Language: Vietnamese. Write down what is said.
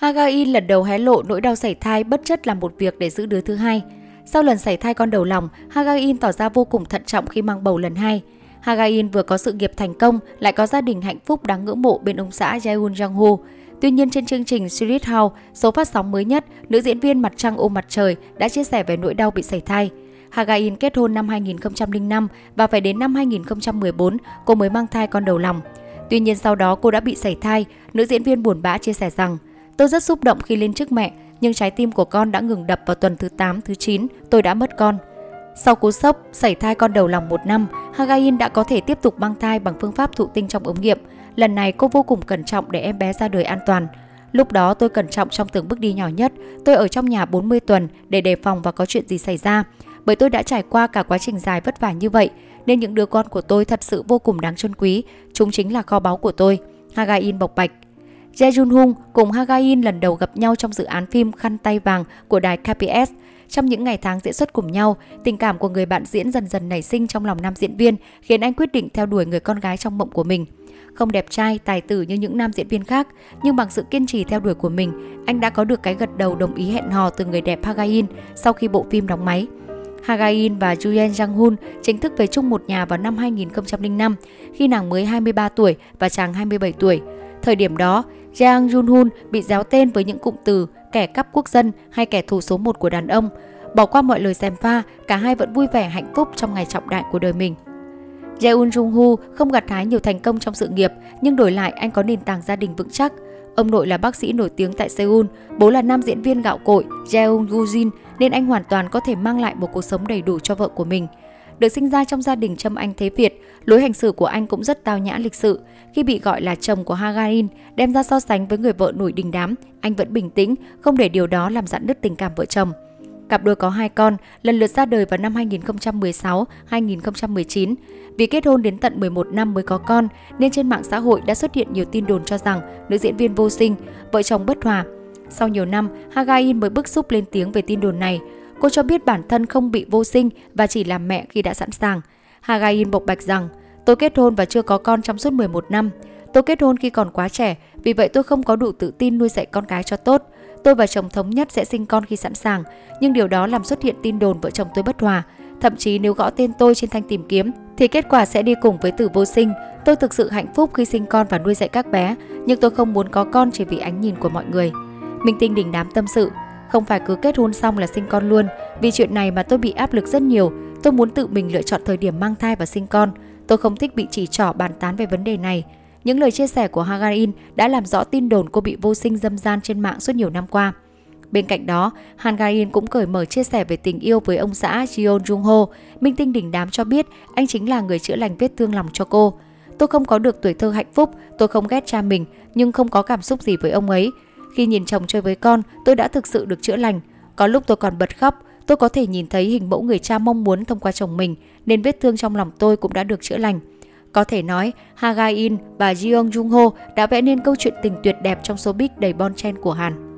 Hagai lần đầu hé lộ nỗi đau sảy thai bất chất làm một việc để giữ đứa thứ hai. Sau lần sảy thai con đầu lòng, Hagain tỏ ra vô cùng thận trọng khi mang bầu lần hai. Hagain vừa có sự nghiệp thành công, lại có gia đình hạnh phúc đáng ngưỡng mộ bên ông xã Jaeun Jang Ho. Tuy nhiên trên chương trình Street House, số phát sóng mới nhất, nữ diễn viên mặt trăng ôm mặt trời đã chia sẻ về nỗi đau bị sảy thai. Hagain kết hôn năm 2005 và phải đến năm 2014 cô mới mang thai con đầu lòng. Tuy nhiên sau đó cô đã bị sảy thai, nữ diễn viên buồn bã chia sẻ rằng Tôi rất xúc động khi lên trước mẹ, nhưng trái tim của con đã ngừng đập vào tuần thứ 8, thứ 9, tôi đã mất con. Sau cú sốc, sảy thai con đầu lòng một năm, Hagain đã có thể tiếp tục mang thai bằng phương pháp thụ tinh trong ống nghiệm. Lần này cô vô cùng cẩn trọng để em bé ra đời an toàn. Lúc đó tôi cẩn trọng trong từng bước đi nhỏ nhất, tôi ở trong nhà 40 tuần để đề phòng và có chuyện gì xảy ra. Bởi tôi đã trải qua cả quá trình dài vất vả như vậy, nên những đứa con của tôi thật sự vô cùng đáng trân quý, chúng chính là kho báu của tôi. Hagain bộc bạch. Jae Jun Hung cùng Ha In lần đầu gặp nhau trong dự án phim Khăn tay vàng của đài KBS. Trong những ngày tháng diễn xuất cùng nhau, tình cảm của người bạn diễn dần dần nảy sinh trong lòng nam diễn viên, khiến anh quyết định theo đuổi người con gái trong mộng của mình. Không đẹp trai, tài tử như những nam diễn viên khác, nhưng bằng sự kiên trì theo đuổi của mình, anh đã có được cái gật đầu đồng ý hẹn hò từ người đẹp Hagain sau khi bộ phim đóng máy. Hagain và Juyen Jang-hun chính thức về chung một nhà vào năm 2005 khi nàng mới 23 tuổi và chàng 27 tuổi. Thời điểm đó, Jang Jun bị giáo tên với những cụm từ kẻ cắp quốc dân hay kẻ thù số một của đàn ông. Bỏ qua mọi lời xem pha, cả hai vẫn vui vẻ hạnh phúc trong ngày trọng đại của đời mình. Jaeun Jung Hu không gặt hái nhiều thành công trong sự nghiệp, nhưng đổi lại anh có nền tảng gia đình vững chắc. Ông nội là bác sĩ nổi tiếng tại Seoul, bố là nam diễn viên gạo cội Jeong Gu Jin nên anh hoàn toàn có thể mang lại một cuộc sống đầy đủ cho vợ của mình. Được sinh ra trong gia đình châm Anh Thế Việt, lối hành xử của anh cũng rất tao nhã lịch sự. Khi bị gọi là chồng của Hagarin, đem ra so sánh với người vợ nổi đình đám, anh vẫn bình tĩnh, không để điều đó làm giãn đứt tình cảm vợ chồng. Cặp đôi có hai con, lần lượt ra đời vào năm 2016-2019. Vì kết hôn đến tận 11 năm mới có con, nên trên mạng xã hội đã xuất hiện nhiều tin đồn cho rằng nữ diễn viên vô sinh, vợ chồng bất hòa. Sau nhiều năm, Hagain mới bức xúc lên tiếng về tin đồn này. Cô cho biết bản thân không bị vô sinh và chỉ làm mẹ khi đã sẵn sàng. Hagain bộc bạch rằng, tôi kết hôn và chưa có con trong suốt 11 năm. Tôi kết hôn khi còn quá trẻ, vì vậy tôi không có đủ tự tin nuôi dạy con cái cho tốt. Tôi và chồng thống nhất sẽ sinh con khi sẵn sàng, nhưng điều đó làm xuất hiện tin đồn vợ chồng tôi bất hòa. Thậm chí nếu gõ tên tôi trên thanh tìm kiếm thì kết quả sẽ đi cùng với tử vô sinh. Tôi thực sự hạnh phúc khi sinh con và nuôi dạy các bé, nhưng tôi không muốn có con chỉ vì ánh nhìn của mọi người. Minh Tinh đình đám tâm sự, không phải cứ kết hôn xong là sinh con luôn, vì chuyện này mà tôi bị áp lực rất nhiều. Tôi muốn tự mình lựa chọn thời điểm mang thai và sinh con. Tôi không thích bị chỉ trỏ bàn tán về vấn đề này. Những lời chia sẻ của Hagarin đã làm rõ tin đồn cô bị vô sinh dâm gian trên mạng suốt nhiều năm qua. Bên cạnh đó, Han cũng cởi mở chia sẻ về tình yêu với ông xã Jeon Jung Ho. Minh tinh đỉnh đám cho biết anh chính là người chữa lành vết thương lòng cho cô. Tôi không có được tuổi thơ hạnh phúc, tôi không ghét cha mình, nhưng không có cảm xúc gì với ông ấy. Khi nhìn chồng chơi với con, tôi đã thực sự được chữa lành. Có lúc tôi còn bật khóc, tôi có thể nhìn thấy hình mẫu người cha mong muốn thông qua chồng mình, nên vết thương trong lòng tôi cũng đã được chữa lành. Có thể nói, Ha In và Jeong Jung Ho đã vẽ nên câu chuyện tình tuyệt đẹp trong showbiz đầy bon chen của Hàn.